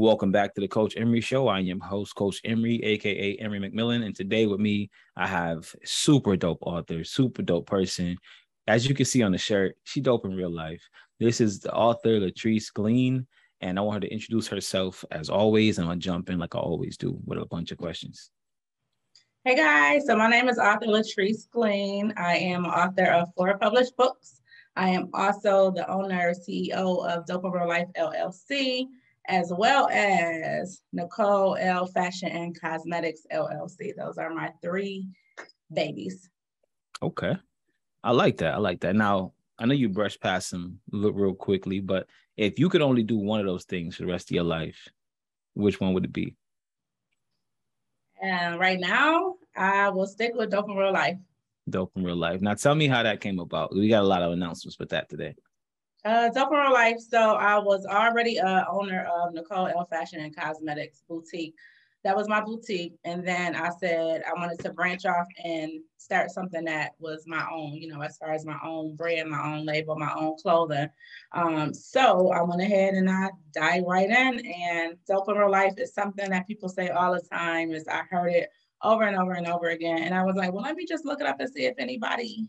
Welcome back to the Coach Emery Show. I am host, Coach Emery, aka Emery McMillan, and today with me I have super dope author, super dope person. As you can see on the shirt, she dope in real life. This is the author Latrice Glean, and I want her to introduce herself as always. And I'll jump in like I always do with a bunch of questions. Hey guys, so my name is author Latrice Glean. I am author of four published books. I am also the owner, CEO of Dope in Real Life LLC as well as Nicole L Fashion and Cosmetics LLC. Those are my three babies. Okay. I like that. I like that. Now, I know you brushed past them real quickly, but if you could only do one of those things for the rest of your life, which one would it be? And right now, I will stick with Dope in Real Life. Dope in Real Life. Now, tell me how that came about. We got a lot of announcements with that today. Uh, Real Life. So I was already a owner of Nicole L Fashion and Cosmetics Boutique. That was my boutique. And then I said I wanted to branch off and start something that was my own, you know, as far as my own brand, my own label, my own clothing. Um, so I went ahead and I dived right in. And Real Life is something that people say all the time. Is I heard it over and over and over again. And I was like, well, let me just look it up and see if anybody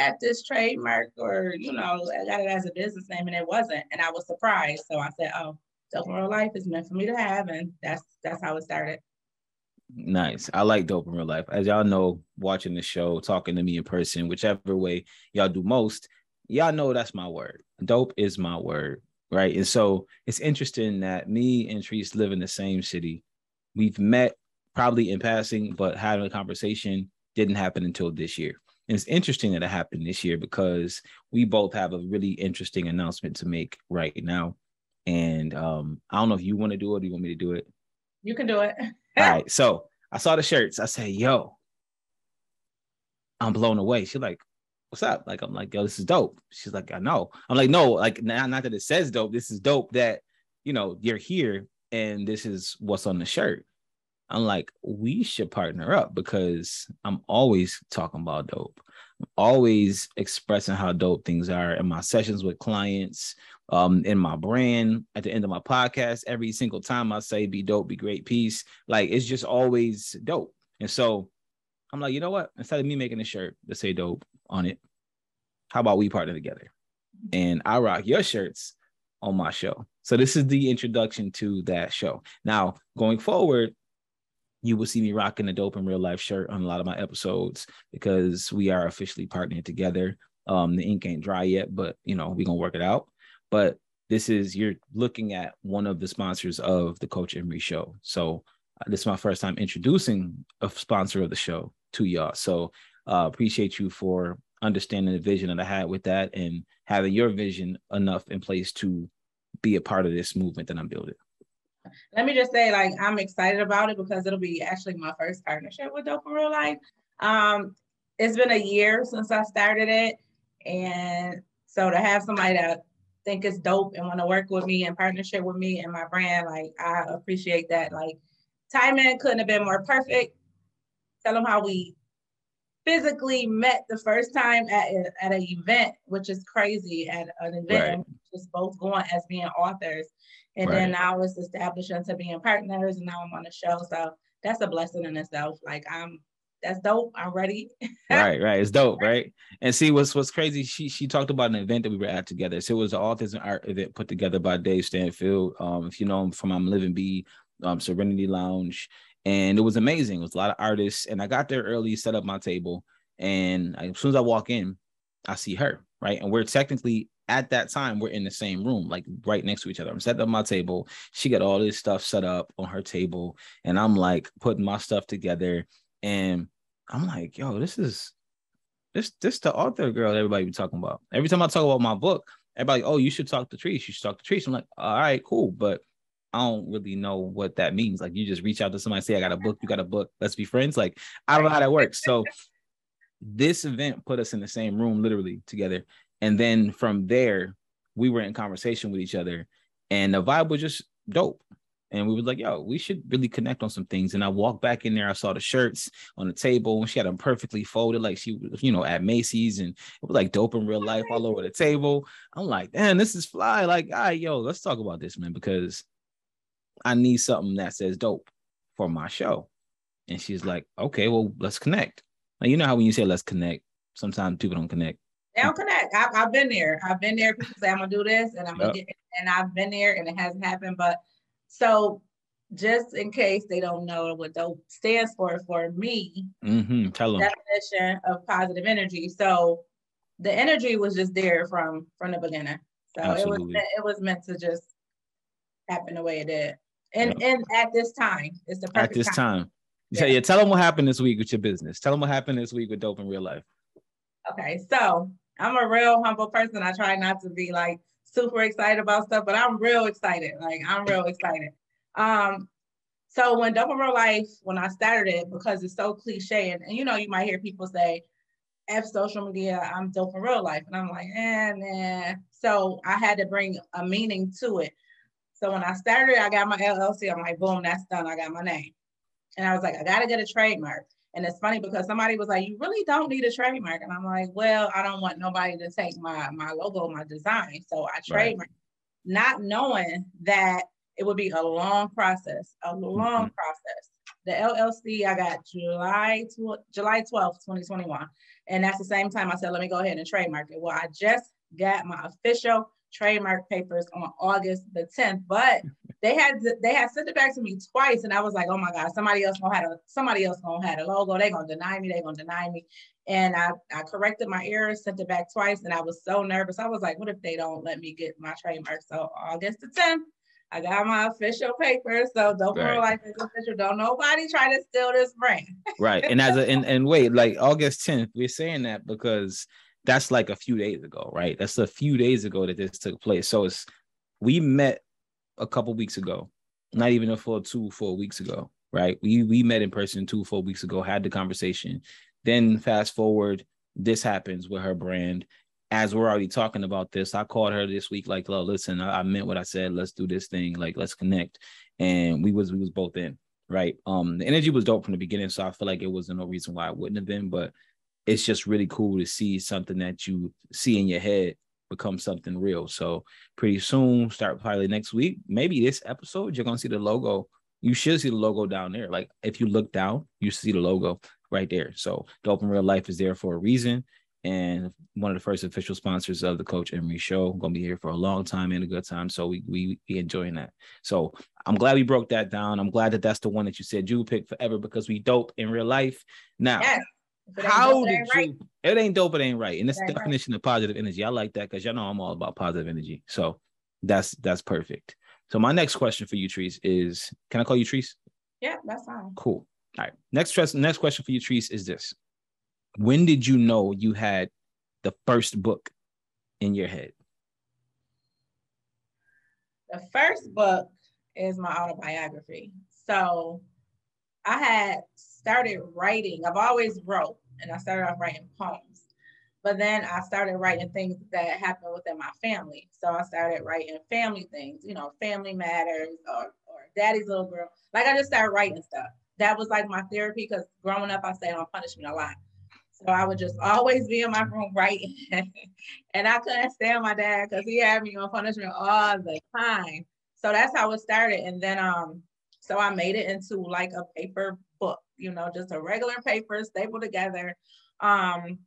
got this trademark or, you know, I got it as a business name and it wasn't. And I was surprised. So I said, oh, Dope in Real Life is meant for me to have. And that's that's how it started. Nice. I like dope in real life. As y'all know, watching the show, talking to me in person, whichever way y'all do most, y'all know that's my word. Dope is my word. Right. And so it's interesting that me and Treese live in the same city. We've met probably in passing, but having a conversation didn't happen until this year. And it's interesting that it happened this year because we both have a really interesting announcement to make right now. And um, I don't know if you want to do it or you want me to do it. You can do it. All right. So I saw the shirts. I say, yo, I'm blown away. She's like, what's up? Like, I'm like, yo, this is dope. She's like, I know. I'm like, no, like, not, not that it says dope. This is dope that, you know, you're here and this is what's on the shirt. I'm like, we should partner up because I'm always talking about dope. I'm always expressing how dope things are in my sessions with clients, um, in my brand, at the end of my podcast. Every single time I say be dope, be great, peace. Like it's just always dope. And so I'm like, you know what? Instead of me making a shirt that say dope on it, how about we partner together? And I rock your shirts on my show. So this is the introduction to that show. Now, going forward, you will see me rocking a dope in real life shirt on a lot of my episodes because we are officially partnering together. Um, the ink ain't dry yet, but you know, we're gonna work it out. But this is you're looking at one of the sponsors of the Coach Emery show. So uh, this is my first time introducing a sponsor of the show to y'all. So uh, appreciate you for understanding the vision that I had with that and having your vision enough in place to be a part of this movement that I'm building let me just say, like, I'm excited about it because it'll be actually my first partnership with Dope in Real Life. Um, it's been a year since I started it. And so to have somebody that think it's dope and want to work with me and partnership with me and my brand, like I appreciate that. Like timing couldn't have been more perfect. Tell them how we physically met the first time at, a, at an event, which is crazy at an event, right. just both going as being authors. And right. then now it's established into being partners, and now I'm on the show. So that's a blessing in itself. Like I'm that's dope. I'm ready. right, right. It's dope, right? And see what's what's crazy. She she talked about an event that we were at together. So it was an authors and art event put together by Dave Stanfield. Um, if you know him from I'm Living Be, um, Serenity Lounge, and it was amazing. It was a lot of artists, and I got there early, set up my table, and as soon as I walk in, I see her, right? And we're technically at that time we're in the same room, like right next to each other. I'm setting up my table. She got all this stuff set up on her table, and I'm like putting my stuff together. And I'm like, yo, this is this this the author girl everybody be talking about. Every time I talk about my book, everybody, oh, you should talk to Treese. You should talk to Treese. I'm like, all right, cool, but I don't really know what that means. Like, you just reach out to somebody, say, I got a book, you got a book, let's be friends. Like, I don't know how that works. So this event put us in the same room, literally together. And then from there, we were in conversation with each other, and the vibe was just dope. And we were like, yo, we should really connect on some things. And I walked back in there, I saw the shirts on the table, and she had them perfectly folded, like she was, you know, at Macy's, and it was like dope in real life all over the table. I'm like, damn, this is fly. Like, all right, yo, let's talk about this, man, because I need something that says dope for my show. And she's like, okay, well, let's connect. Now, you know how when you say let's connect, sometimes people don't connect. They don't connect. I, have been there. I've been there. People say I'm gonna do this, and I'm gonna get, and I've been there, and it hasn't happened. But so, just in case they don't know what dope stands for, for me, mm-hmm. tell them definition of positive energy. So, the energy was just there from from the beginning. So Absolutely. it was it was meant to just happen the way it did. And yep. and at this time, it's the perfect at this time. time. Yeah. yeah, tell them what happened this week with your business. Tell them what happened this week with Dope in Real Life. Okay, so I'm a real humble person. I try not to be like super excited about stuff, but I'm real excited. Like I'm real excited. Um, so when Dope in Real Life, when I started it, because it's so cliche, and, and you know, you might hear people say, F social media, I'm dope in real life. And I'm like, eh, nah. So I had to bring a meaning to it. So when I started, I got my LLC. I'm like, boom, that's done. I got my name. And I was like, I got to get a trademark. And it's funny because somebody was like, you really don't need a trademark. And I'm like, well, I don't want nobody to take my, my logo, my design. So I trademark, right. not knowing that it would be a long process, a long mm-hmm. process. The LLC, I got July, tw- July 12th, 2021. And that's the same time I said, let me go ahead and trademark it. Well, I just got my official trademark papers on August the 10th, but they had they had sent it back to me twice, and I was like, oh my god, somebody else gonna have a somebody else gonna have a logo. They gonna deny me. They gonna deny me. And I I corrected my errors, sent it back twice, and I was so nervous. I was like, what if they don't let me get my trademark? So August the 10th. I got my official paper, so don't right. like it's official. Don't nobody try to steal this brand. right, and as a and, and wait, like August 10th, we're saying that because that's like a few days ago, right? That's a few days ago that this took place. So it's we met a couple weeks ago, not even a full two, four weeks ago, right? We we met in person two, four weeks ago, had the conversation. Then fast forward, this happens with her brand. As we're already talking about this, I called her this week, like, listen, I, I meant what I said. Let's do this thing, like, let's connect. And we was we was both in, right? Um, the energy was dope from the beginning, so I feel like it wasn't no reason why I wouldn't have been, but it's just really cool to see something that you see in your head become something real. So pretty soon, start probably next week, maybe this episode, you're gonna see the logo. You should see the logo down there. Like if you look down, you see the logo right there. So Dope in Real Life is there for a reason. And one of the first official sponsors of the Coach Emery Show, gonna be here for a long time and a good time. So we we be enjoying that. So I'm glad we broke that down. I'm glad that that's the one that you said you pick forever because we dope in real life. Now, yes. How did you? Right. It ain't dope. It ain't right. And it's the definition right. of positive energy. I like that because y'all know I'm all about positive energy. So that's that's perfect. So my next question for you, Treese, is can I call you Treese? Yeah, that's fine. Cool. All right. Next next question for you, Treese, is this: When did you know you had the first book in your head? The first book is my autobiography. So I had started writing. I've always wrote, and I started off writing poems. But then I started writing things that happened within my family. So I started writing family things, you know, family matters or, or daddy's little girl. Like I just started writing stuff. That was like my therapy because growing up, I stayed on punishment a lot. So I would just always be in my room writing. and I couldn't stand my dad because he had me on punishment all the time. So that's how it started. And then um, so I made it into like a paper book, you know, just a regular paper stapled together. Um,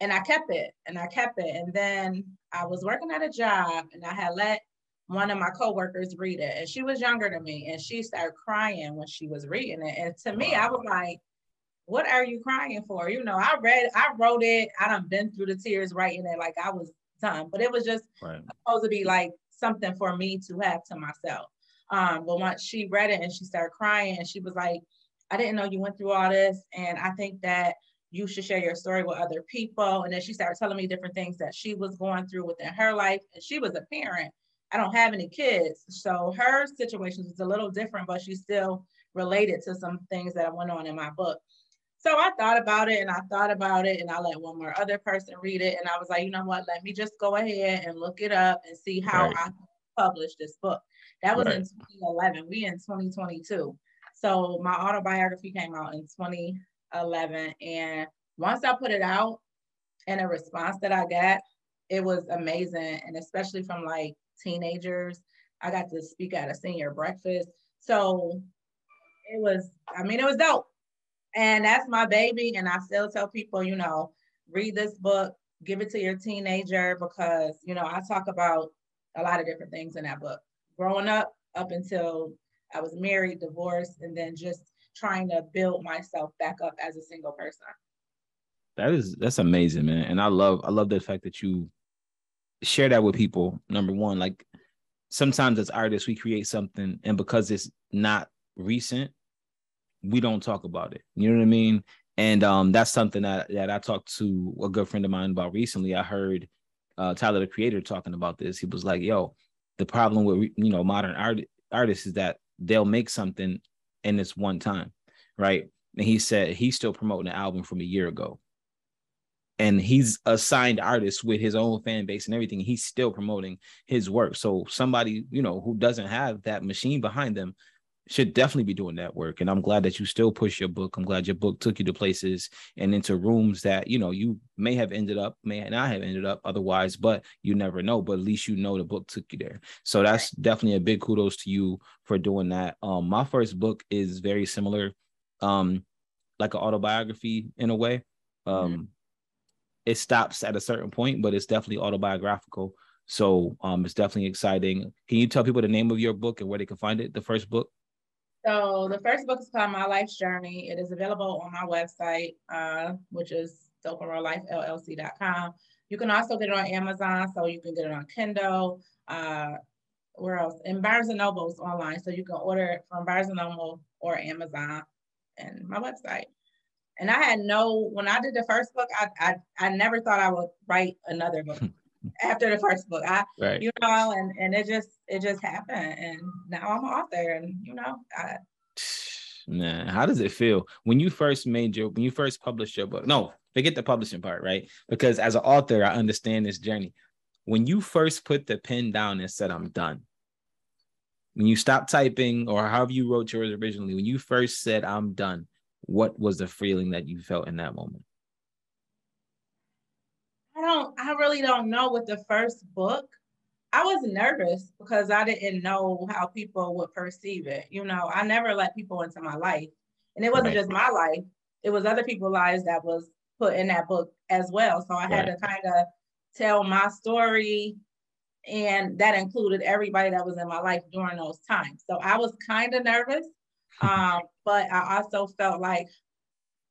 and I kept it and I kept it. And then I was working at a job and I had let one of my coworkers read it. And she was younger than me and she started crying when she was reading it. And to me, I was like, what are you crying for? You know, I read, I wrote it, I done been through the tears writing it like I was done, but it was just right. supposed to be like something for me to have to myself. Um, but once she read it and she started crying, and she was like, I didn't know you went through all this. And I think that you should share your story with other people. And then she started telling me different things that she was going through within her life. And she was a parent. I don't have any kids. So her situation was a little different, but she still related to some things that went on in my book. So I thought about it and I thought about it and I let one more other person read it. And I was like, you know what, let me just go ahead and look it up and see how right. I publish this book. That was right. in 2011. We in 2022. So my autobiography came out in 2011. And once I put it out and a response that I got, it was amazing. And especially from like teenagers, I got to speak at a senior breakfast. So it was, I mean, it was dope. And that's my baby. And I still tell people, you know, read this book, give it to your teenager because, you know, I talk about a lot of different things in that book. Growing up, up until I was married, divorced, and then just trying to build myself back up as a single person. That is that's amazing, man. And I love I love the fact that you share that with people. Number one, like sometimes as artists, we create something, and because it's not recent, we don't talk about it. You know what I mean? And um, that's something that that I talked to a good friend of mine about recently. I heard uh, Tyler the Creator talking about this. He was like, "Yo, the problem with you know modern art artists is that they'll make something and it's one time, right?" And he said he's still promoting an album from a year ago. And he's a signed artist with his own fan base and everything. He's still promoting his work. So somebody you know who doesn't have that machine behind them should definitely be doing that work and i'm glad that you still push your book i'm glad your book took you to places and into rooms that you know you may have ended up may not have ended up otherwise but you never know but at least you know the book took you there so that's definitely a big kudos to you for doing that um my first book is very similar um like an autobiography in a way um mm-hmm it stops at a certain point, but it's definitely autobiographical. So um, it's definitely exciting. Can you tell people the name of your book and where they can find it? The first book. So the first book is called My Life's Journey. It is available on my website, uh, which is dopeinreallifellc.com. You can also get it on Amazon, so you can get it on Kindle. Uh, where else? In Barnes and Noble's online, so you can order it from Barnes and Noble or Amazon and my website. And I had no when I did the first book, I I, I never thought I would write another book after the first book. I right. you know, and and it just it just happened, and now I'm an author, and you know, I. Man, how does it feel when you first made your when you first published your book? No, forget the publishing part, right? Because as an author, I understand this journey. When you first put the pen down and said, "I'm done," when you stopped typing or however you wrote yours originally, when you first said, "I'm done," what was the feeling that you felt in that moment? I don't, I really don't know with the first book. I was nervous because I didn't know how people would perceive it. You know, I never let people into my life. And it wasn't right. just my life, it was other people's lives that was put in that book as well. So I right. had to kind of tell my story. And that included everybody that was in my life during those times. So I was kind of nervous. Um, but I also felt like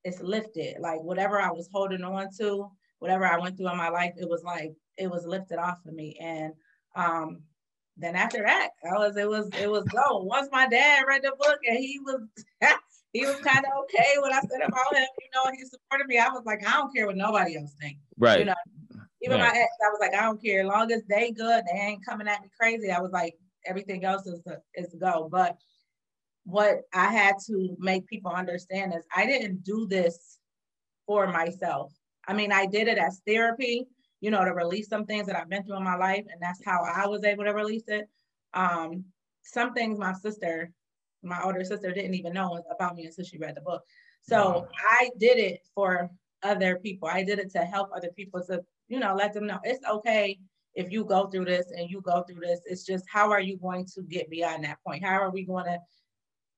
it's lifted. Like whatever I was holding on to, whatever I went through in my life, it was like it was lifted off of me. And um, then after that, I was it was it was go. Once my dad read the book and he was he was kind of okay when I said about him, you know, he supported me. I was like, I don't care what nobody else thinks. Right. You know, even right. my ex, I was like, I don't care. As long as they good, they ain't coming at me crazy. I was like, everything else is a, is a go. But what I had to make people understand is I didn't do this for myself. I mean, I did it as therapy, you know, to release some things that I've been through in my life, and that's how I was able to release it. Um, some things my sister, my older sister, didn't even know about me until she read the book. So wow. I did it for other people. I did it to help other people to, you know, let them know it's okay if you go through this and you go through this. It's just how are you going to get beyond that point? How are we going to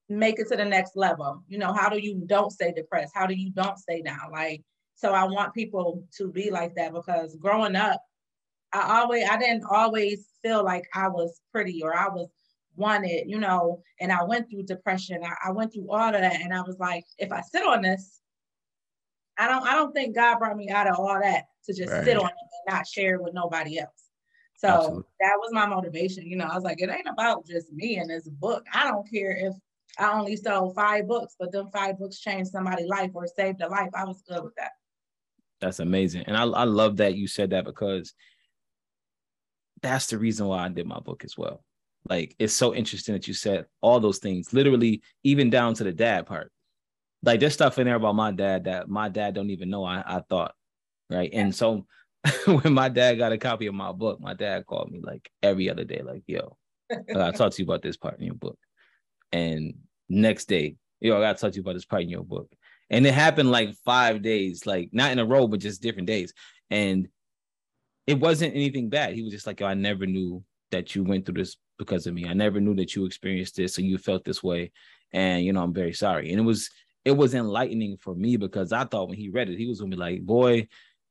make it to the next level. You know, how do you don't stay depressed? How do you don't stay down? Like, so I want people to be like that because growing up, I always I didn't always feel like I was pretty or I was wanted, you know, and I went through depression. I, I went through all of that. And I was like, if I sit on this, I don't I don't think God brought me out of all that to just right. sit on it and not share it with nobody else. So Absolutely. that was my motivation. You know, I was like, it ain't about just me and this book. I don't care if I only sold five books, but them five books changed somebody's life or saved a life. I was good with that. That's amazing. And I, I love that you said that because that's the reason why I did my book as well. Like it's so interesting that you said all those things, literally, even down to the dad part. Like there's stuff in there about my dad that my dad don't even know I, I thought. Right. And so when my dad got a copy of my book, my dad called me like every other day, like, yo, I talked to you about this part in your book. And next day, yo, I gotta talk to you about this part in your book. And it happened like five days, like not in a row, but just different days. And it wasn't anything bad. He was just like, yo, I never knew that you went through this because of me. I never knew that you experienced this or you felt this way. And you know, I'm very sorry. And it was it was enlightening for me because I thought when he read it, he was gonna be like, boy,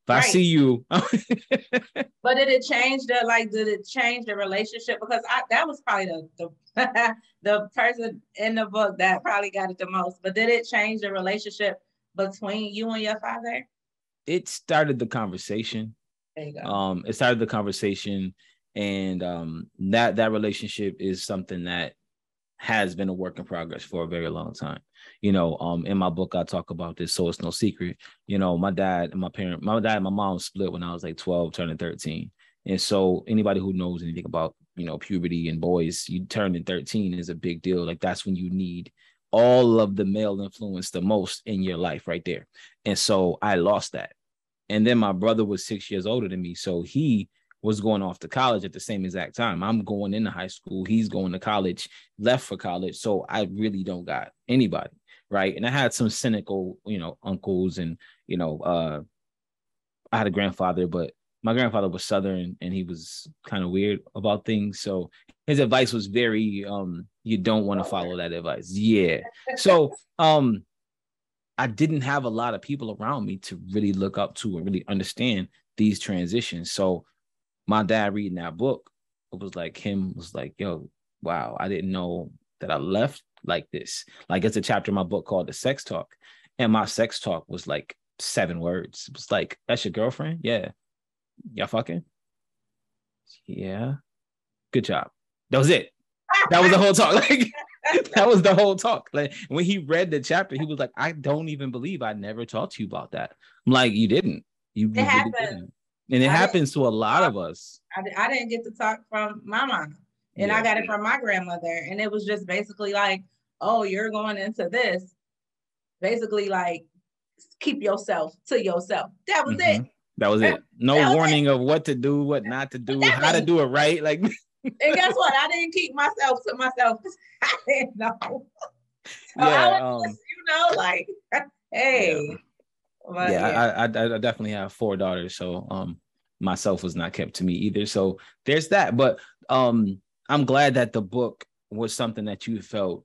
right. I see you. but did it change the like did it change the relationship? Because I that was probably the the, the person in the book that probably got it the most. But did it change the relationship between you and your father? It started the conversation. There you go. Um, it started the conversation and um, that that relationship is something that has been a work in progress for a very long time. You know, um, in my book, I talk about this, so it's no secret. You know, my dad and my parent, my dad and my mom split when I was like 12, turning 13. And so anybody who knows anything about, you know, puberty and boys, you turning 13 is a big deal. Like that's when you need all of the male influence the most in your life right there. And so I lost that. And then my brother was six years older than me. So he was going off to college at the same exact time. I'm going into high school. He's going to college, left for college. So I really don't got anybody. Right. And I had some cynical, you know, uncles and, you know, uh, I had a grandfather, but my grandfather was Southern and he was kind of weird about things. So his advice was very, um, you don't want to follow that advice. Yeah. So, um, I didn't have a lot of people around me to really look up to and really understand these transitions. So my dad reading that book, it was like him was like, yo, wow, I didn't know that I left like this. Like it's a chapter in my book called The Sex Talk. And my sex talk was like seven words. It was like, that's your girlfriend? Yeah. Y'all fucking? Yeah. Good job. That was it. That was the whole talk. Like that was the whole talk. Like when he read the chapter, he was like, I don't even believe I never talked to you about that. I'm like, you didn't. You, it you happened. Really didn't and it I happens to a lot of us. I, I didn't get to talk from my mom, and yeah. I got it from my grandmother, and it was just basically like, "Oh, you're going into this." Basically, like, keep yourself to yourself. That was mm-hmm. it. That was it. No was warning it. of what to do, what not to do, how to do it right. Like, and guess what? I didn't keep myself to myself. I didn't know. So yeah, um, just, you know, like, hey. Yeah but, yeah, yeah. I, I, I definitely have four daughters, so um, myself was not kept to me either. So there's that. But um, I'm glad that the book was something that you felt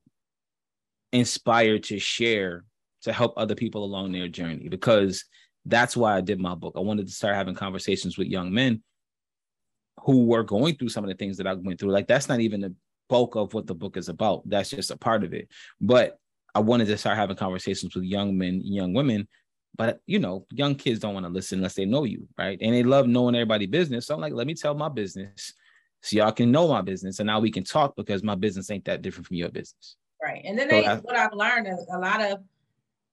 inspired to share to help other people along their journey because that's why I did my book. I wanted to start having conversations with young men who were going through some of the things that I went through. Like that's not even the bulk of what the book is about. That's just a part of it. But I wanted to start having conversations with young men, young women but you know, young kids don't want to listen unless they know you, right? And they love knowing everybody' business. So I'm like, let me tell my business so y'all can know my business. And now we can talk because my business ain't that different from your business. Right. And then so they, I, what I've learned is a lot of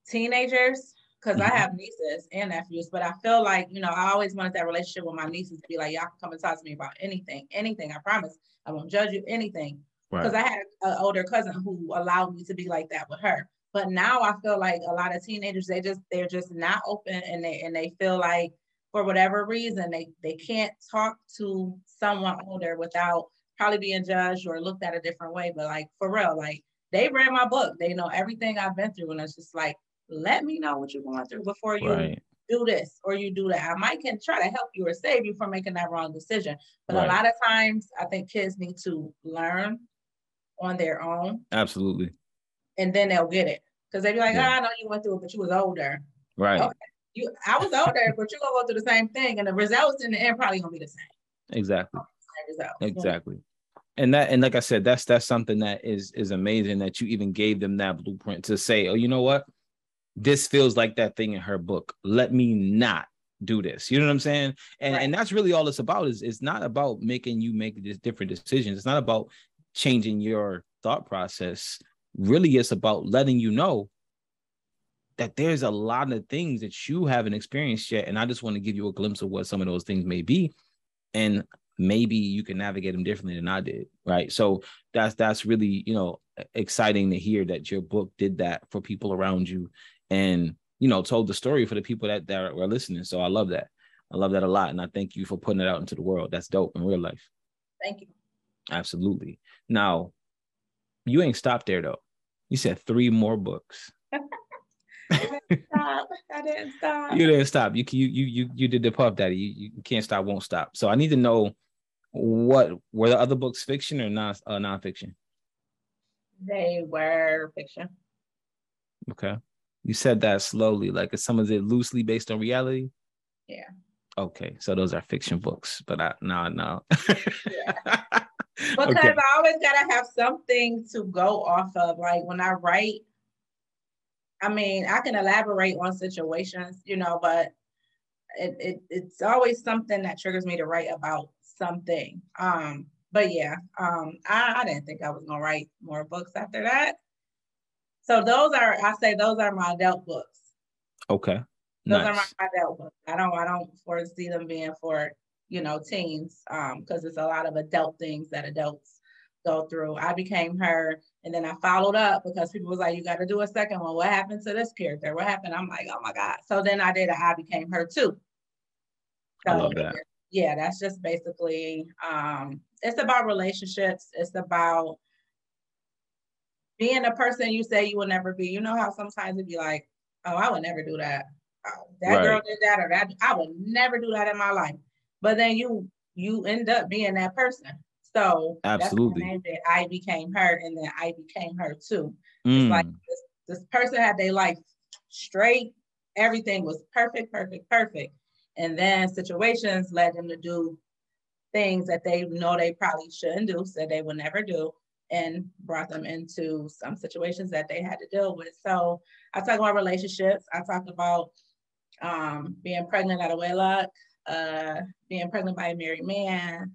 teenagers, because mm-hmm. I have nieces and nephews, but I feel like, you know, I always wanted that relationship with my nieces to be like, y'all can come and talk to me about anything, anything. I promise. I won't judge you, anything. Because right. I had an older cousin who allowed me to be like that with her. But now I feel like a lot of teenagers, they just they're just not open and they and they feel like for whatever reason they they can't talk to someone older without probably being judged or looked at a different way. But like for real, like they read my book, they know everything I've been through, and it's just like, let me know what you're going through before you right. do this or you do that. I might can try to help you or save you from making that wrong decision. But right. a lot of times I think kids need to learn on their own. Absolutely and then they'll get it because they'd be like, yeah. oh, I know you went through it, but you was older. Right. Okay. You, I was older, but you're gonna go through the same thing, and the results in the end probably gonna be the same. Exactly. Exactly. And that, and like I said, that's that's something that is is amazing that you even gave them that blueprint to say, oh, you know what, this feels like that thing in her book. Let me not do this. You know what I'm saying? And right. and that's really all it's about. Is it's not about making you make these different decisions. It's not about changing your thought process really it's about letting you know that there's a lot of things that you haven't experienced yet. And I just want to give you a glimpse of what some of those things may be. And maybe you can navigate them differently than I did. Right. So that's that's really, you know, exciting to hear that your book did that for people around you and you know told the story for the people that, that were listening. So I love that. I love that a lot. And I thank you for putting it out into the world. That's dope in real life. Thank you. Absolutely. Now, you ain't stopped there though. You said three more books. I didn't stop. I didn't stop. You didn't stop. You you you you you did the puff daddy. You, you can't stop, won't stop. So I need to know What were the other books fiction or non uh, nonfiction? They were fiction. Okay. You said that slowly, like some of it loosely based on reality. Yeah. Okay, so those are fiction books, but I no no. yeah. Because okay. I always gotta have something to go off of. Like when I write, I mean, I can elaborate on situations, you know, but it, it it's always something that triggers me to write about something. Um, but yeah, um, I, I didn't think I was gonna write more books after that. So those are I say those are my adult books. Okay. Those nice. are my adult books. I don't I don't foresee them being for you know teens um because it's a lot of adult things that adults go through. I became her and then I followed up because people was like, you got to do a second one. What happened to this character? What happened? I'm like, oh my God. So then I did a I became her too. So, I love that. Yeah, that's just basically um it's about relationships. It's about being a person you say you will never be. You know how sometimes it'd be like, oh, I would never do that. Oh, that right. girl did that or that. I would never do that in my life. But then you you end up being that person. So absolutely, I became her, and then I became her too. Mm. It's like this, this person had their life straight. Everything was perfect, perfect, perfect. And then situations led them to do things that they know they probably shouldn't do, said they would never do, and brought them into some situations that they had to deal with. So I talk about relationships. I talk about um, being pregnant out of wedlock, uh, being pregnant by a married man,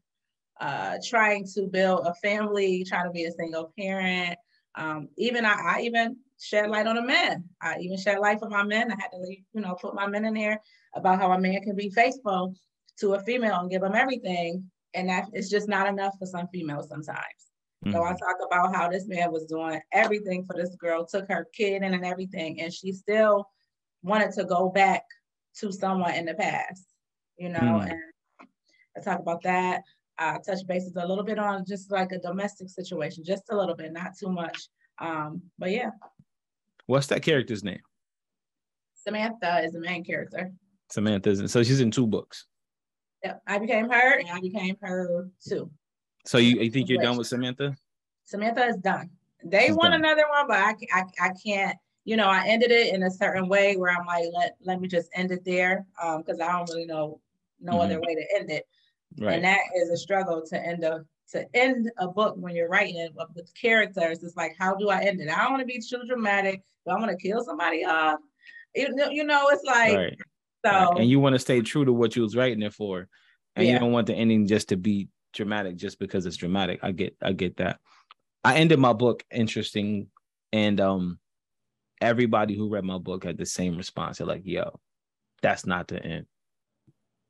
uh, trying to build a family, trying to be a single parent. Um, even I, I even shed light on a man. I even shed light for my men. I had to, leave, you know, put my men in there about how a man can be faithful to a female and give them everything, and that it's just not enough for some females sometimes. Mm-hmm. So I mm-hmm. talk about how this man was doing everything for this girl, took her kid in and everything, and she still wanted to go back to someone in the past, you know. Mm-hmm. And I talk about that. I touch bases a little bit on just like a domestic situation, just a little bit, not too much. Um, but yeah. What's that character's name? Samantha is the main character. Samantha isn't. So she's in two books. Yep. I became her and I became her too. So you, you think you're done with Samantha? Samantha is done. They she's want done. another one, but I, I, I can't, you know, I ended it in a certain way where I'm like, let, let me just end it there. Um, because I don't really know no mm-hmm. other way to end it. Right. And that is a struggle to end a to end a book when you're writing it with characters. It's like, how do I end it? I don't want to be too dramatic. Do I want to kill somebody off? You know, you know, it's like right. so. Right. And you want to stay true to what you was writing it for, and yeah. you don't want the ending just to be dramatic just because it's dramatic. I get, I get that. I ended my book interesting, and um, everybody who read my book had the same response. They're like, "Yo, that's not the end."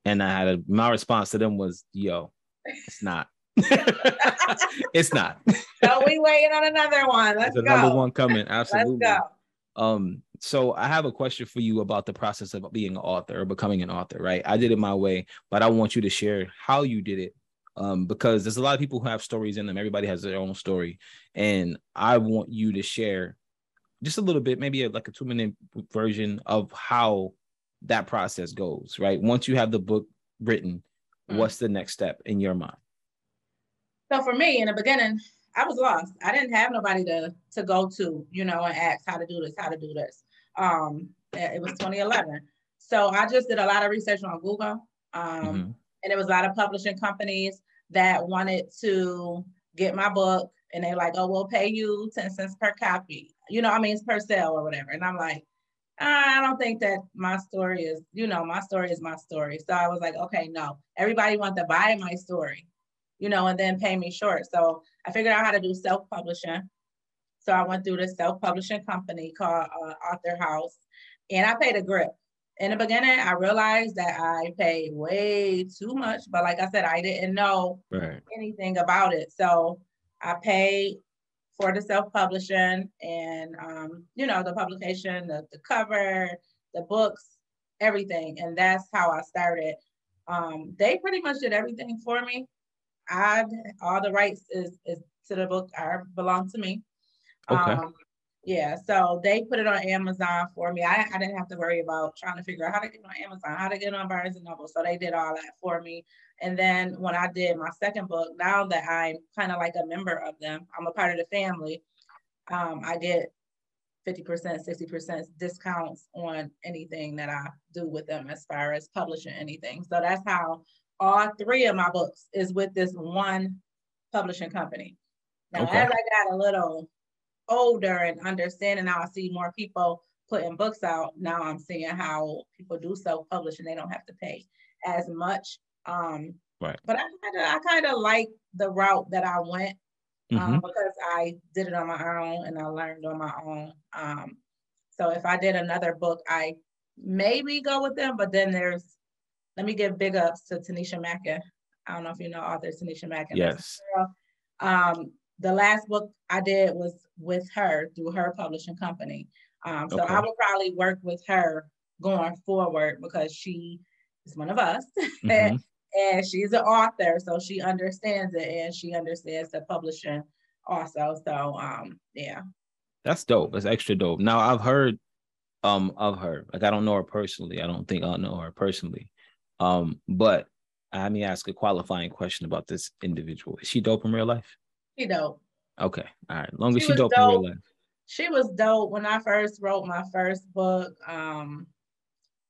And I had a my response to them was, "Yo, it's not." it's not. so we waiting on another one. Let's There's go. Another one coming. Absolutely. Let's go. Um, so I have a question for you about the process of being an author or becoming an author, right? I did it my way, but I want you to share how you did it. Um, because there's a lot of people who have stories in them. Everybody has their own story. And I want you to share just a little bit, maybe like a two minute version of how that process goes, right? Once you have the book written, mm-hmm. what's the next step in your mind? So for me, in the beginning, I was lost. I didn't have nobody to to go to, you know, and ask how to do this, how to do this. Um, it was 2011. So I just did a lot of research on Google. Um, mm-hmm. and it was a lot of publishing companies that wanted to get my book and they're like, oh, we'll pay you 10 cents per copy. You know, I mean, it's per sale or whatever. And I'm like, I don't think that my story is, you know, my story is my story. So I was like, okay, no, everybody wants to buy my story, you know, and then pay me short. So I figured out how to do self-publishing. So I went through this self-publishing company called uh, AuthorHouse, and I paid a grip. In the beginning, I realized that I paid way too much, but like I said, I didn't know right. anything about it. So I paid for the self-publishing and um, you know the publication the, the cover the books everything. And that's how i started. Um, they pretty much did everything for me. I all the rights is, is to the book are belong to me. Okay. Um, yeah so they put it on amazon for me. I, I didn't have to worry about trying to figure out how to get on amazon how to get on barnes and noble. So they did all that for me And then when I did my second book, now that I'm kind of like a member of them, I'm a part of the family. Um, I get 50%, 60% discounts on anything that I do with them as far as publishing anything. So that's how all three of my books is with this one publishing company. Now, okay. as I got a little older and understanding, now I see more people putting books out. Now I'm seeing how people do self-publish and they don't have to pay as much. Um, right. But I kind of I kind of like the route that I went um, mm-hmm. because I did it on my own and I learned on my own. Um, so if I did another book, I maybe go with them. But then there's let me give big ups to Tanisha Mackin. I don't know if you know author Tanisha Mackin. Yes. Um, the last book I did was with her through her publishing company. Um, so okay. I will probably work with her going forward because she is one of us. Mm-hmm. And she's an author, so she understands it and she understands the publishing also. So um, yeah. That's dope. That's extra dope. Now I've heard um of her. Like I don't know her personally. I don't think I know her personally. Um, but let me ask a qualifying question about this individual. Is she dope in real life? She dope. Okay. All right. Long as she, she dope, dope, in real life. She was dope when I first wrote my first book. Um,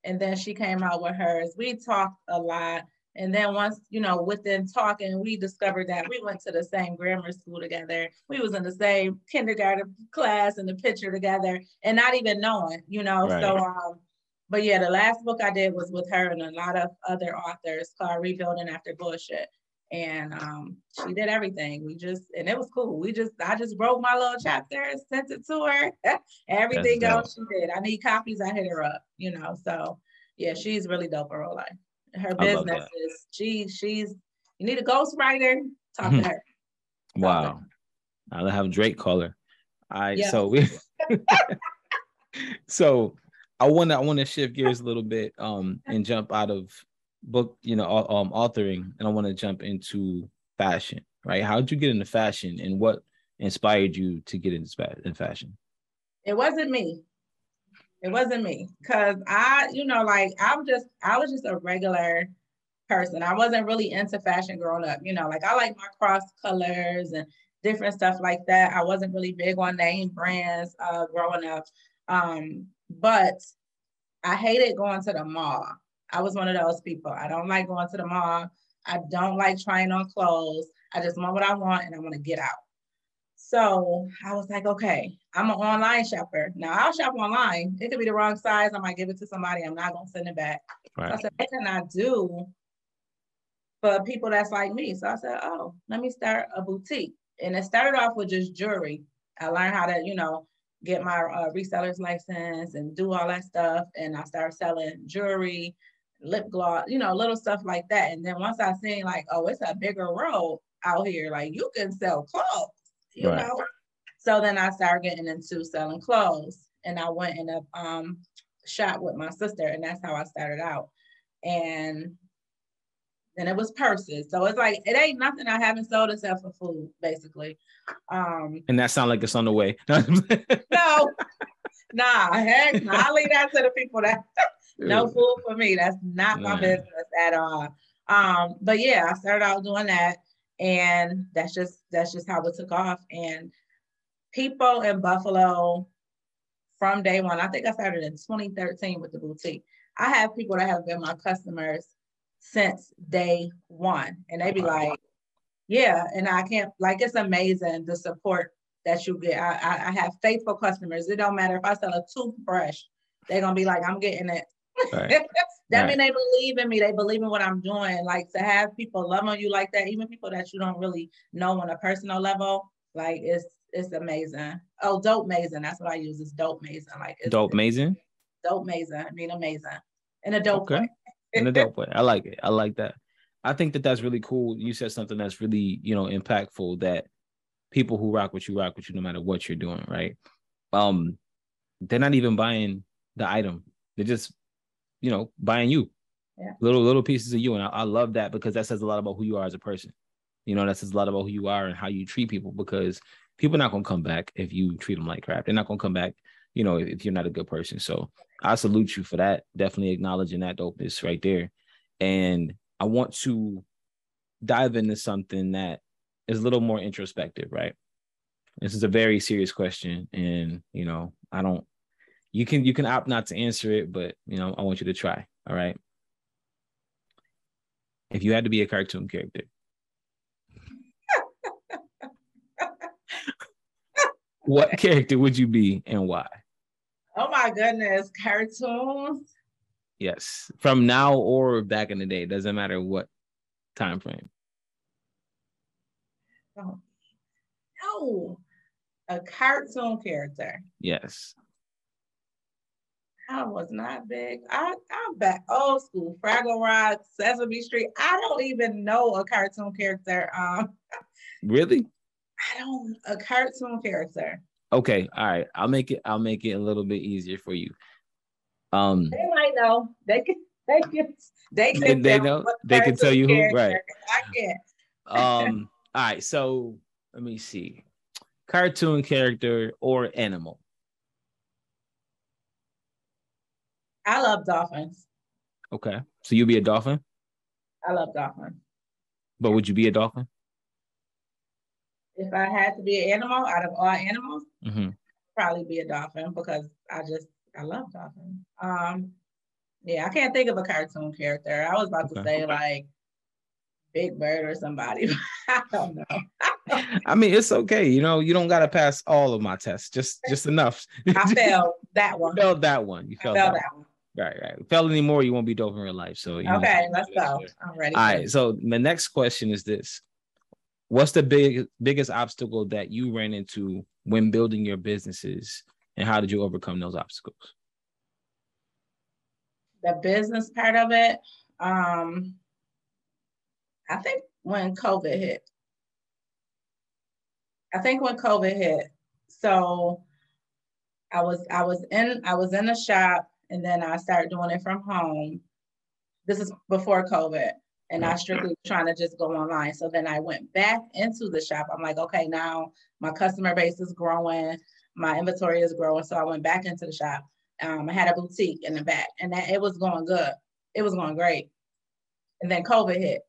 and then she came out with hers. We talked a lot. And then once, you know, within talking, we discovered that we went to the same grammar school together. We was in the same kindergarten class in the picture together and not even knowing, you know. Right. So um, but yeah, the last book I did was with her and a lot of other authors called Rebuilding After Bullshit. And um, she did everything. We just and it was cool. We just I just wrote my little chapter and sent it to her. everything else she did. I need copies, I hit her up, you know. So yeah, she's really dope in real life her business is she she's you need a ghostwriter, talk to her. wow. I'll have Drake call her. I yeah. so we so I want to I want to shift gears a little bit um and jump out of book you know um authoring and I want to jump into fashion right how did you get into fashion and what inspired you to get into in fashion it wasn't me it wasn't me because I, you know, like I'm just, I was just a regular person. I wasn't really into fashion growing up. You know, like I like my cross colors and different stuff like that. I wasn't really big on name brands uh, growing up. Um, but I hated going to the mall. I was one of those people. I don't like going to the mall. I don't like trying on clothes. I just want what I want and I want to get out. So I was like, okay, I'm an online shopper. Now I'll shop online. It could be the wrong size. I might give it to somebody. I'm not gonna send it back. Right. So I said, what can I do for people that's like me? So I said, oh, let me start a boutique. And it started off with just jewelry. I learned how to, you know, get my uh, reseller's license and do all that stuff. And I started selling jewelry, lip gloss, you know, little stuff like that. And then once I seen like, oh, it's a bigger world out here. Like you can sell clothes you right. know. So then I started getting into selling clothes, and I went in a um, shop with my sister, and that's how I started out. And then it was purses. So it's like it ain't nothing I haven't sold except for food, basically. Um, and that sounds like it's on the way. no, nah, heck, no. I leave that to the people that no food for me. That's not my business at all. Um, but yeah, I started out doing that and that's just that's just how it took off. And people in buffalo from day one i think i started in 2013 with the boutique. I have people that have been my customers since day one. And they be like yeah. And i can't like it's amazing the support that you get. I, I, I have faithful customers. It don't matter if i sell a toothbrush they're gonna be like i'm getting it. Right. that right. mean they believe in me. They believe in what I'm doing. Like to have people love on you like that, even people that you don't really know on a personal level, like it's it's amazing. Oh, dope amazing. That's what I use. It's dope amazing. Like it's, dope amazing. Dope amazing. I mean amazing. In a dope okay. way. In a dope way. I like it. I like that. I think that that's really cool. You said something that's really, you know, impactful that people who rock with you rock with you no matter what you're doing, right? Um, they're not even buying the item. They're just you know, buying you. Yeah. Little little pieces of you. And I, I love that because that says a lot about who you are as a person. You know, that says a lot about who you are and how you treat people because people are not gonna come back if you treat them like crap. They're not gonna come back, you know, if you're not a good person. So I salute you for that. Definitely acknowledging that dopeness right there. And I want to dive into something that is a little more introspective, right? This is a very serious question, and you know, I don't. You can you can opt not to answer it, but you know, I want you to try. All right. If you had to be a cartoon character, what character would you be and why? Oh my goodness, cartoons. Yes, from now or back in the day, doesn't matter what time frame. Oh, no, a cartoon character. Yes. I was not big. I, I'm back old school. Fraggle Rock, Sesame Street. I don't even know a cartoon character. Um, really? I don't a cartoon character. Okay, all right. I'll make it. I'll make it a little bit easier for you. Um, they might know. They can. They can. They can. They, they know. They can tell you who. Right. I can't. um. All right. So let me see. Cartoon character or animal. I love dolphins. Okay. So you'll be a dolphin? I love dolphins. But would you be a dolphin? If I had to be an animal out of all animals, mm-hmm. probably be a dolphin because I just I love dolphins. Um yeah, I can't think of a cartoon character. I was about okay. to say like Big Bird or somebody. I don't know. I mean, it's okay. You know, you don't gotta pass all of my tests. Just just enough. I failed that one. You failed that one. You failed, failed that, that one. one. Right, right. Fail anymore, you won't be dope in real life. So okay, know, let's go. I'm ready. All right. So the next question is this: What's the big biggest obstacle that you ran into when building your businesses, and how did you overcome those obstacles? The business part of it, um, I think when COVID hit. I think when COVID hit. So I was I was in I was in a shop and then I started doing it from home. This is before COVID. And I strictly trying to just go online. So then I went back into the shop. I'm like, okay, now my customer base is growing, my inventory is growing. So I went back into the shop. Um, I had a boutique in the back, and that it was going good. It was going great. And then COVID hit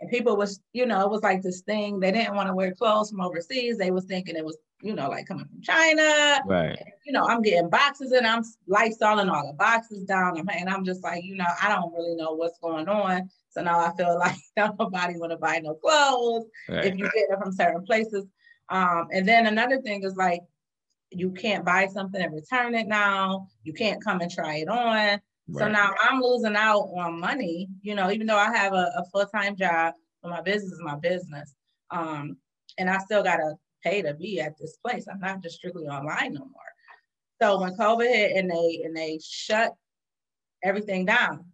and people was, you know, it was like this thing. They didn't want to wear clothes from overseas. They was thinking it was, you know, like coming from China. Right. And, you know, I'm getting boxes and I'm lifestyling all the boxes down. And I'm just like, you know, I don't really know what's going on. So now I feel like nobody want to buy no clothes right. if you get it from certain places. Um, and then another thing is like, you can't buy something and return it now. You can't come and try it on. Right. So now I'm losing out on money, you know, even though I have a, a full-time job, but my business is my business. Um, and I still gotta pay to be at this place. I'm not just strictly online no more. So when COVID hit and they and they shut everything down,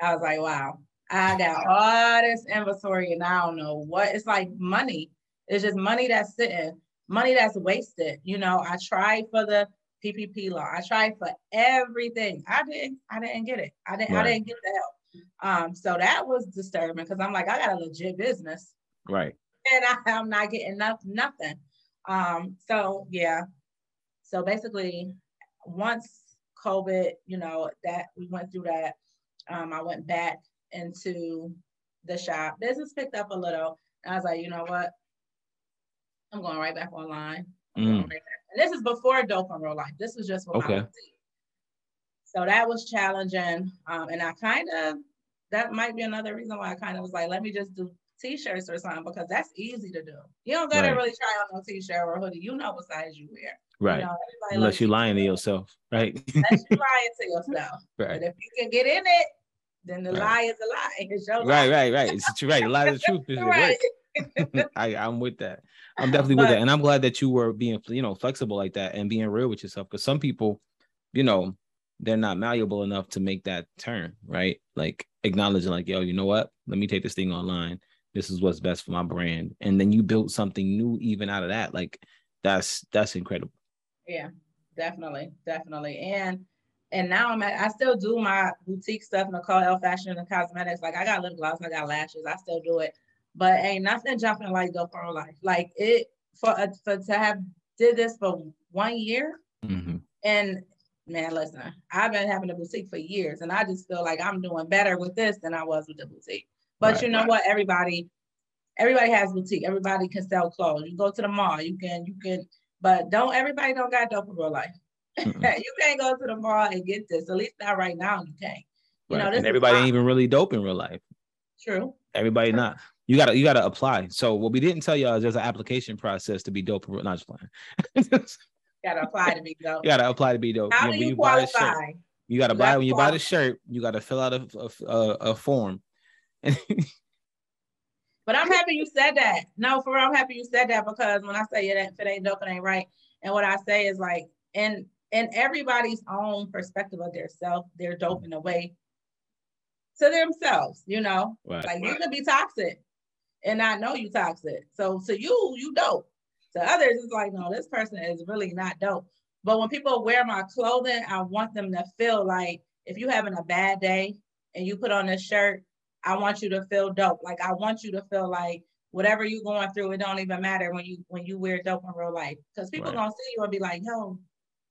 I was like, wow, I got all this inventory and I don't know what it's like money. It's just money that's sitting, money that's wasted. You know, I tried for the PPP law. I tried for everything. I didn't. I didn't get it. I didn't. Right. I didn't get the help. Um, so that was disturbing because I'm like, I got a legit business, right? And I, am not getting enough nothing. Um, so yeah. So basically, once COVID, you know, that we went through that, um, I went back into the shop. Business picked up a little. I was like, you know what? I'm going right back online. Mm. Right back and this is before Dope in Real Life. This was just okay. So that was challenging. Um, and I kind of, that might be another reason why I kind of was like, let me just do t-shirts or something because that's easy to do. You don't gotta right. really try on no t-shirt or hoodie. You know what size you wear. Right. You know, unless you're lying to yourself, right? unless you're lying to yourself. Right. But if you can get in it, then the right. lie is a lie. It's your right, lie. right, right. It's right. The lie is the truth. Is right. I, I'm with that. I'm definitely with that, and I'm glad that you were being, you know, flexible like that and being real with yourself. Because some people, you know, they're not malleable enough to make that turn, right? Like acknowledging, like, yo, you know what? Let me take this thing online. This is what's best for my brand, and then you built something new even out of that. Like, that's that's incredible. Yeah, definitely, definitely, and and now I'm at, I still do my boutique stuff, Nicole L Fashion and Cosmetics. Like I got lip gloss, I got lashes, I still do it but ain't nothing jumping like go for Life. Like it for, uh, for to have did this for one year, mm-hmm. and man, listen, I've been having a boutique for years, and I just feel like I'm doing better with this than I was with the boutique. But right. you know what? Everybody, everybody has boutique. Everybody can sell clothes. You go to the mall, you can, you can, but don't everybody don't got dope in real life. you can't go to the mall and get this. At least not right now. You can't. You right. know, and everybody ain't even really dope in real life. True. Everybody True. not. You gotta you gotta apply. So what we didn't tell y'all is there's an application process to be dope. Not just playing. gotta apply to be dope. You gotta apply to be dope. How you do you, you qualify? You gotta you buy when you buy the shirt. You gotta fill out a a, a, a form. but I'm happy you said that. No, for real, I'm happy you said that because when I say it, if it ain't dope, it ain't right. And what I say is like, in in everybody's own perspective of their self, they're dope in a way to themselves, you know. Right. Like you could be toxic and not know you toxic. So to you, you dope. To others, it's like, no, this person is really not dope. But when people wear my clothing, I want them to feel like if you're having a bad day and you put on this shirt, I want you to feel dope. Like I want you to feel like whatever you're going through, it don't even matter when you when you wear dope in real life. Because people right. gonna see you and be like, yo,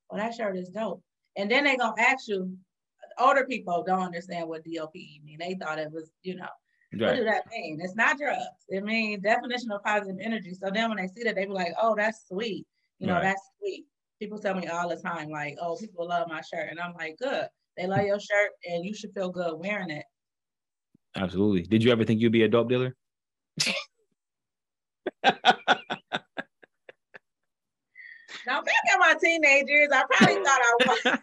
well, that shirt is dope. And then they gonna ask you, older people don't understand what DOP mean. They thought it was, you know, right. what do that mean? It's not drugs. It means definition of positive energy. So then when they see that, they be like, oh, that's sweet. You know, right. that's sweet. People tell me all the time, like, oh, people love my shirt. And I'm like, good. They love your shirt and you should feel good wearing it. Absolutely. Did you ever think you'd be a dope dealer? Now back at my teenagers, I probably thought I was.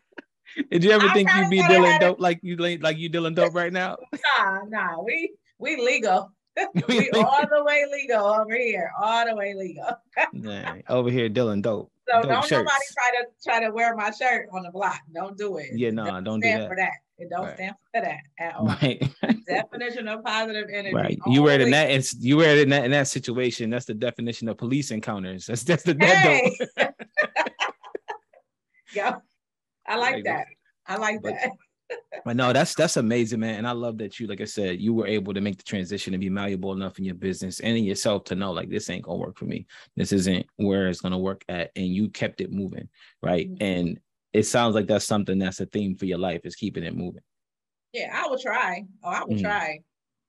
Did you ever I think you'd be dealing dope a... like you like you dealing dope right now? Nah, nah, we we legal. we all the way legal over here, all the way legal. nah, over here dealing dope. So don't shirts. nobody try to try to wear my shirt on the block. Don't do it. Yeah, no, nah, don't do that. For that. It don't right. stand for that at all. Right. definition of positive energy. Right. You wear it in that. It's you wear it in that in that situation. That's the definition of police encounters. That's that's the hey. that yeah, I like, like that. I like but, that. But no, that's that's amazing, man. And I love that you, like I said, you were able to make the transition and be malleable enough in your business and in yourself to know like this ain't gonna work for me. This isn't where it's gonna work at, and you kept it moving, right? Mm-hmm. And it sounds like that's something that's a theme for your life is keeping it moving. Yeah, I will try. Oh, I will mm. try.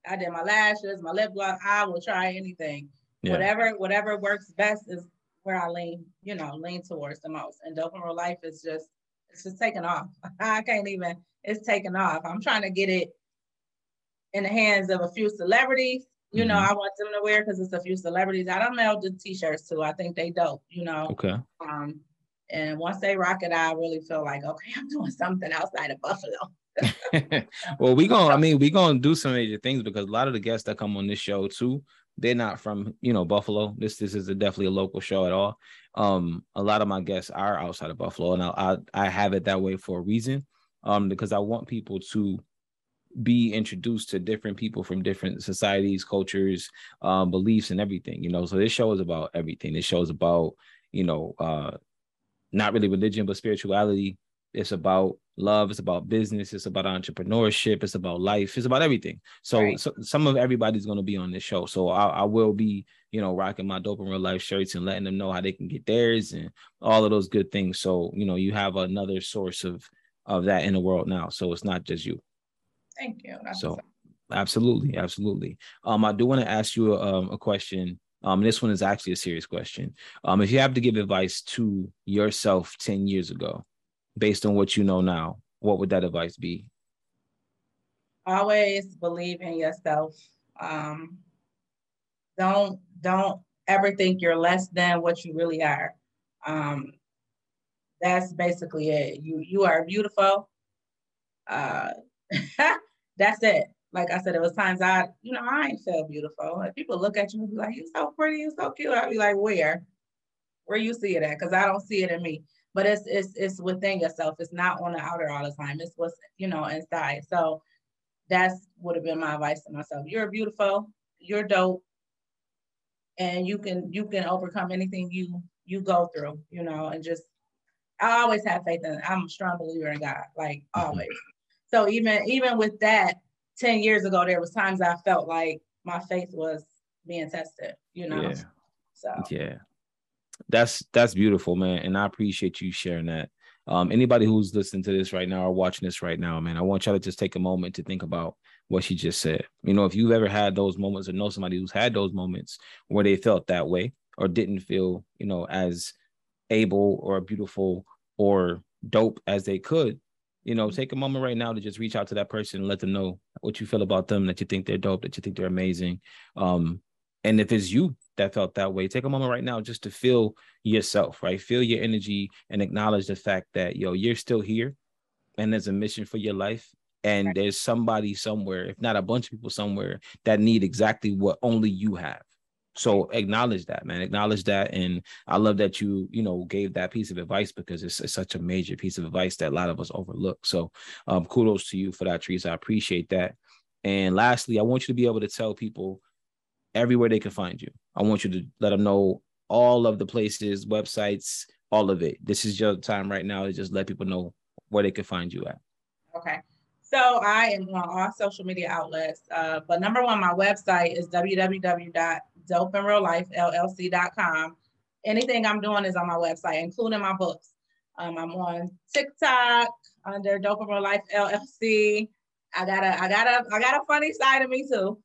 I did my lashes, my lip gloss. I will try anything. Yeah. Whatever, whatever works best is where I lean, you know, lean towards the most. And dope in real life is just, it's just taking off. I can't even, it's taking off. I'm trying to get it in the hands of a few celebrities. You mm-hmm. know, I want them to wear because it's a few celebrities. I don't know the t-shirts too. I think they dope, you know. Okay. Um, and once they rock it, I really feel like, okay, I'm doing something outside of Buffalo. well, we gonna, I mean, we gonna do some major things because a lot of the guests that come on this show too, they're not from, you know, Buffalo. This this is a definitely a local show at all. Um, a lot of my guests are outside of Buffalo, and I I, I have it that way for a reason. Um, because I want people to be introduced to different people from different societies, cultures, um, beliefs, and everything. You know, so this show is about everything. This show is about you know uh not really religion, but spirituality. It's about love. It's about business. It's about entrepreneurship. It's about life. It's about everything. So, right. so some of everybody's going to be on this show. So I, I, will be, you know, rocking my dope in real life shirts and letting them know how they can get theirs and all of those good things. So, you know, you have another source of of that in the world now. So it's not just you. Thank you. That's so absolutely, absolutely. Um, I do want to ask you a, um, a question um, this one is actually a serious question. Um, if you have to give advice to yourself 10 years ago, based on what you know now, what would that advice be? Always believe in yourself. Um, don't don't ever think you're less than what you really are. Um, that's basically it. You you are beautiful. Uh, that's it like I said, it was times I, you know, I ain't feel beautiful. Like people look at you and be like, "You're so pretty, you're so cute." I'd be like, "Where? Where you see it at?" Because I don't see it in me. But it's it's it's within yourself. It's not on the outer all the time. It's what's you know inside. So that's would have been my advice to myself. You're beautiful. You're dope, and you can you can overcome anything you you go through. You know, and just I always have faith in. I'm a strong believer in God, like mm-hmm. always. So even even with that, 10 years ago, there was times I felt like my faith was being tested, you know? Yeah. So yeah, that's, that's beautiful, man. And I appreciate you sharing that. Um, anybody who's listening to this right now or watching this right now, man, I want y'all to just take a moment to think about what she just said. You know, if you've ever had those moments or know somebody who's had those moments where they felt that way or didn't feel, you know, as able or beautiful or dope as they could, you know, take a moment right now to just reach out to that person and let them know what you feel about them, that you think they're dope, that you think they're amazing. Um, and if it's you that felt that way, take a moment right now just to feel yourself, right? Feel your energy and acknowledge the fact that yo, you're still here and there's a mission for your life. And right. there's somebody somewhere, if not a bunch of people somewhere, that need exactly what only you have. So acknowledge that, man. Acknowledge that. And I love that you, you know, gave that piece of advice because it's, it's such a major piece of advice that a lot of us overlook. So um, kudos to you for that, Teresa. I appreciate that. And lastly, I want you to be able to tell people everywhere they can find you. I want you to let them know all of the places, websites, all of it. This is your time right now to just let people know where they can find you at. Okay. So I am on all social media outlets. Uh, but number one, my website is www dopeinreallifellc.com. Anything I'm doing is on my website, including my books. Um, I'm on TikTok under Dope in Real Life LLC. I got a, I got a, I got a funny side of me too.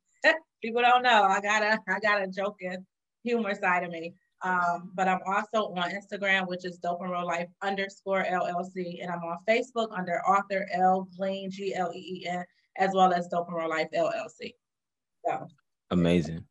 People don't know. I got a, I got a joking humor side of me. Um, but I'm also on Instagram, which is Dope in Real Life underscore LLC, and I'm on Facebook under Author L Gleen G L E E N, as well as Dope in Real Life LLC. So amazing.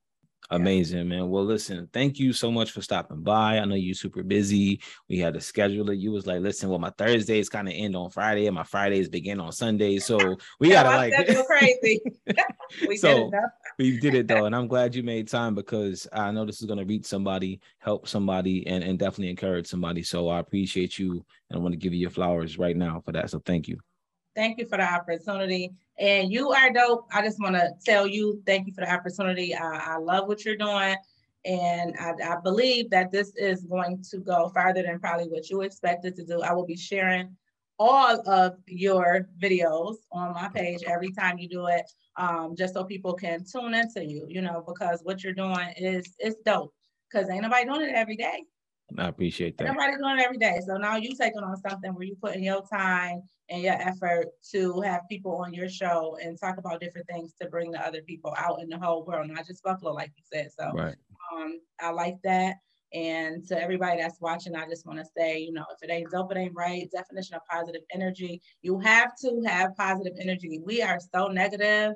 Amazing, man. Well, listen, thank you so much for stopping by. I know you're super busy. We had to schedule it. You was like, listen, well, my Thursdays kind of end on Friday and my Fridays begin on Sunday. So we gotta like crazy. we so did we did it though. And I'm glad you made time because I know this is gonna reach somebody, help somebody, and, and definitely encourage somebody. So I appreciate you and I want to give you your flowers right now for that. So thank you. Thank you for the opportunity. And you are dope. I just want to tell you, thank you for the opportunity. I, I love what you're doing. And I, I, believe that this is going to go farther than probably what you expected to do. I will be sharing all of your videos on my page every time you do it, um, just so people can tune into you, you know, because what you're doing is it's dope. Because ain't nobody doing it every day. I appreciate that. Everybody's doing it every day. So now you taking on something where you put in your time and your effort to have people on your show and talk about different things to bring the other people out in the whole world, not just Buffalo, like you said. So right. um, I like that. And to everybody that's watching, I just want to say, you know, if it ain't dope, it ain't right. Definition of positive energy. You have to have positive energy. We are so negative.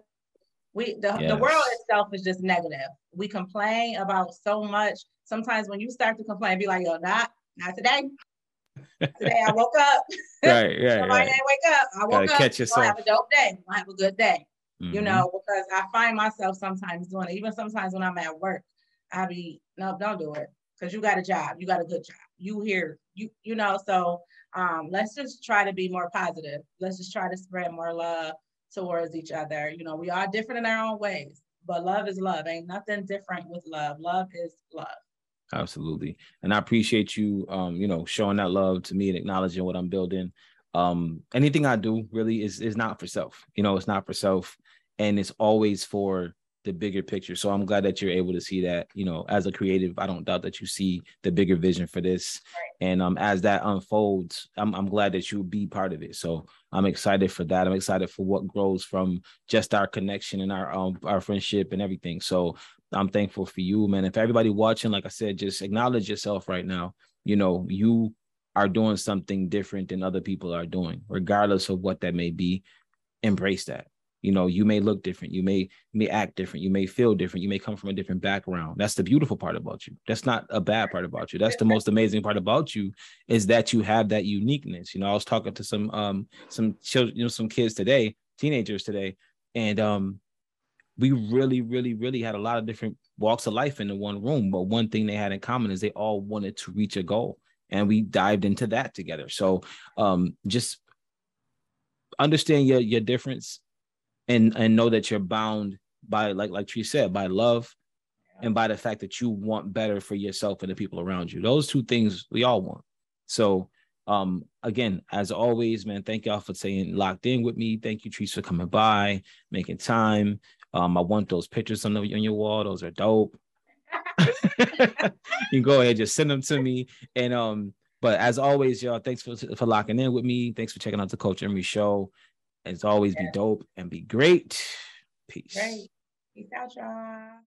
We the, yes. the world itself is just negative. We complain about so much sometimes when you start to complain, be like, yo, not, not today. today I woke up. right, right. Somebody right. didn't wake up. I woke Gotta up. Catch yourself. have a dope day. I have a good day. Mm-hmm. You know, because I find myself sometimes doing it. Even sometimes when I'm at work, I be, no, don't do it. Because you got a job. You got a good job. You here. You, you know, so um, let's just try to be more positive. Let's just try to spread more love towards each other. You know, we are different in our own ways, but love is love. Ain't nothing different with love. Love is love. Absolutely. And I appreciate you um, you know, showing that love to me and acknowledging what I'm building. Um, anything I do really is is not for self. You know, it's not for self and it's always for the bigger picture. So I'm glad that you're able to see that, you know, as a creative, I don't doubt that you see the bigger vision for this. Right. And um as that unfolds, I'm I'm glad that you'll be part of it. So I'm excited for that. I'm excited for what grows from just our connection and our um our friendship and everything. So I'm thankful for you, man. If everybody watching, like I said, just acknowledge yourself right now. You know, you are doing something different than other people are doing, regardless of what that may be. Embrace that. You know, you may look different, you may may act different, you may feel different, you may come from a different background. That's the beautiful part about you. That's not a bad part about you. That's the most amazing part about you is that you have that uniqueness. You know, I was talking to some um some children, you know, some kids today, teenagers today, and um we really, really, really had a lot of different walks of life in the one room. But one thing they had in common is they all wanted to reach a goal. And we dived into that together. So um, just understand your your difference and and know that you're bound by like like Tree said, by love and by the fact that you want better for yourself and the people around you. Those two things we all want. So um again as always man thank y'all for staying locked in with me thank you Treese for coming by making time um, I want those pictures on, the, on your wall. Those are dope. you can go ahead, just send them to me. And um, but as always, y'all, thanks for for locking in with me. Thanks for checking out the Coach Emery show. As always, be dope and be great. Peace. Great. Peace out, y'all.